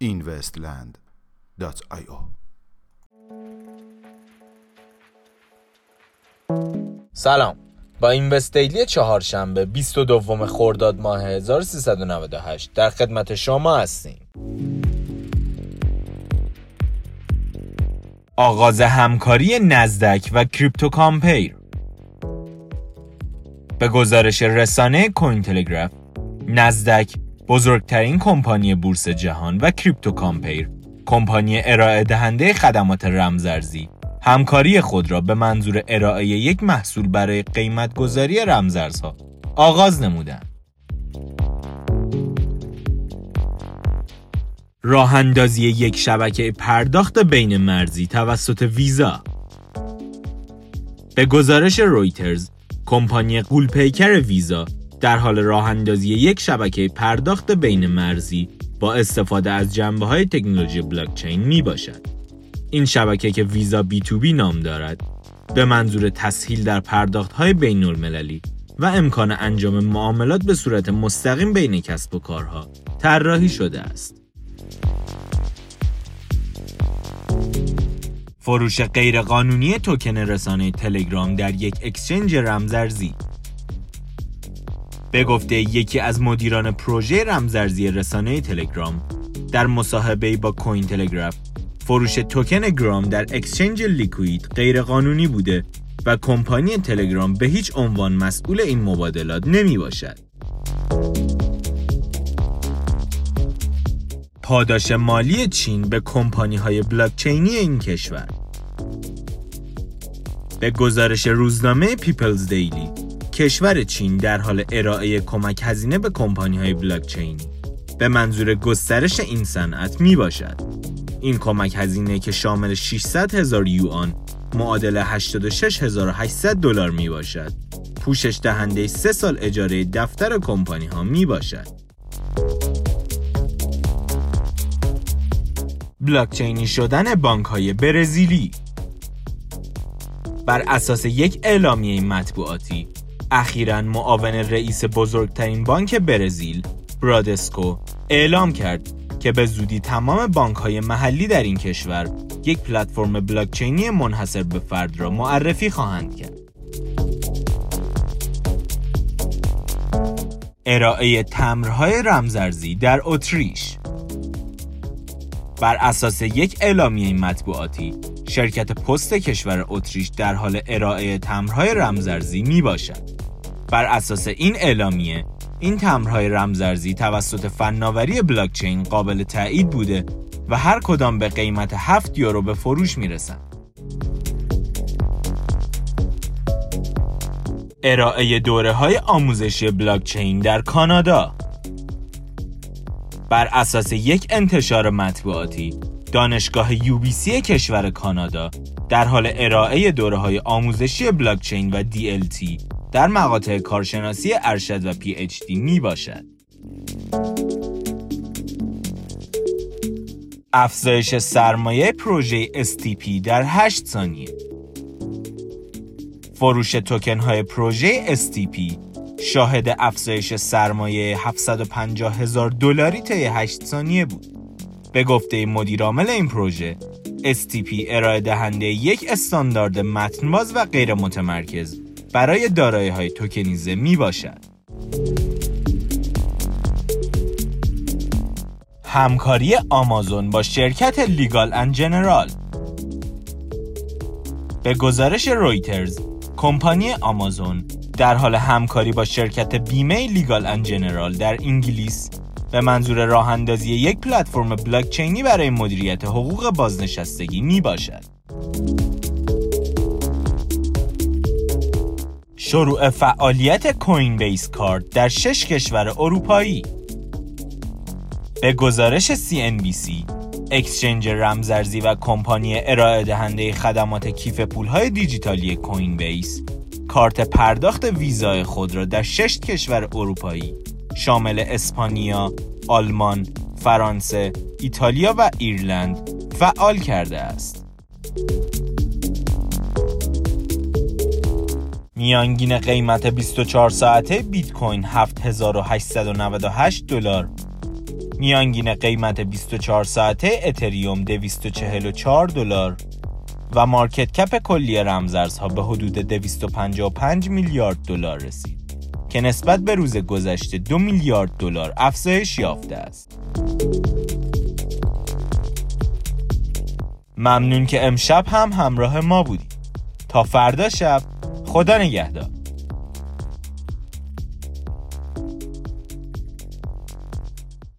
investland.io سلام. با این وستیلی چهارشنبه 22 خرداد ماه 1398 در خدمت شما هستیم. آغاز همکاری نزدک و کریپتو کامپیر به گزارش رسانه کوین تلگراف نزدک بزرگترین کمپانی بورس جهان و کریپتو کامپیر کمپانی ارائه دهنده خدمات رمزارزی همکاری خود را به منظور ارائه یک محصول برای قیمت گذاری رمزارزها آغاز نمودند. راه اندازی یک شبکه پرداخت بین مرزی توسط ویزا به گزارش رویترز کمپانی قولپیکر ویزا در حال راه اندازی یک شبکه پرداخت بین مرزی با استفاده از جنبه های تکنولوژی بلاکچین می باشد. این شبکه که ویزا بی تو بی نام دارد به منظور تسهیل در پرداخت های بین المللی و امکان انجام معاملات به صورت مستقیم بین کسب و کارها طراحی شده است. فروش غیرقانونی توکن رسانه تلگرام در یک exchange رمزارزی به گفته یکی از مدیران پروژه رمزارزی رسانه تلگرام در مصاحبه با Cointelegraph فروش توکن Gram در exchange Liquid غیرقانونی بوده و کمپانی تلگرام به هیچ عنوان مسئول این مبادلات نمی باشد. پاداش مالی چین به کمپانی های بلاکچینی این کشور به گزارش روزنامه People's Daily کشور چین در حال ارائه کمک هزینه به کمپانی های بلاکچینی به منظور گسترش این صنعت می باشد. این کمک هزینه که شامل 600 هزار یوان معادل 86800 دلار می باشد. پوشش دهنده سه سال اجاره دفتر کمپانی ها می باشد. بلاکچینی شدن بانک های برزیلی بر اساس یک اعلامیه مطبوعاتی اخیرا معاون رئیس بزرگترین بانک برزیل برادسکو اعلام کرد که به زودی تمام بانک های محلی در این کشور یک پلتفرم بلاکچینی منحصر به فرد را معرفی خواهند کرد. ارائه تمرهای رمزارزی در اتریش بر اساس یک اعلامیه مطبوعاتی شرکت پست کشور اتریش در حال ارائه تمرهای رمزارزی می باشد. بر اساس این اعلامیه این تمرهای رمزارزی توسط فناوری بلاکچین قابل تایید بوده و هر کدام به قیمت 7 یورو به فروش می‌رسند. ارائه دوره های آموزشی بلاکچین در کانادا بر اساس یک انتشار مطبوعاتی دانشگاه یوبیسی کشور کانادا در حال ارائه دوره های آموزشی بلاکچین و DLT در مقاطع کارشناسی ارشد و پی دی می باشد. افزایش سرمایه پروژه STP در 8 ثانیه فروش توکن های پروژه STP شاهد افزایش سرمایه 750 هزار دلاری طی 8 ثانیه بود. به گفته مدیرعامل این پروژه، STP ارائه دهنده یک استاندارد متنباز و غیر متمرکز برای دارایی های توکنیزه می باشد. همکاری آمازون با شرکت لیگال اند جنرال به گزارش رویترز کمپانی آمازون در حال همکاری با شرکت بیمه لیگال اند جنرال در انگلیس به منظور راه اندازی یک پلتفرم بلاکچینی برای مدیریت حقوق بازنشستگی می باشد. شروع فعالیت کوین بیس کارت در شش کشور اروپایی به گزارش CNBC اکسچنج رمزارزی و کمپانی ارائه دهنده خدمات کیف پولهای دیجیتالی کوین بیس کارت پرداخت ویزای خود را در شش کشور اروپایی شامل اسپانیا، آلمان، فرانسه، ایتالیا و ایرلند فعال کرده است. میانگین قیمت 24 ساعته بیت کوین 7898 دلار میانگین قیمت 24 ساعته اتریوم 244 دلار و مارکت کپ کلی رمزارزها به حدود 255 میلیارد دلار رسید که نسبت به روز گذشته دو میلیارد دلار افزایش یافته است. ممنون که امشب هم همراه ما بودید. تا فردا شب خدا نگهدار.